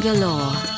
galore.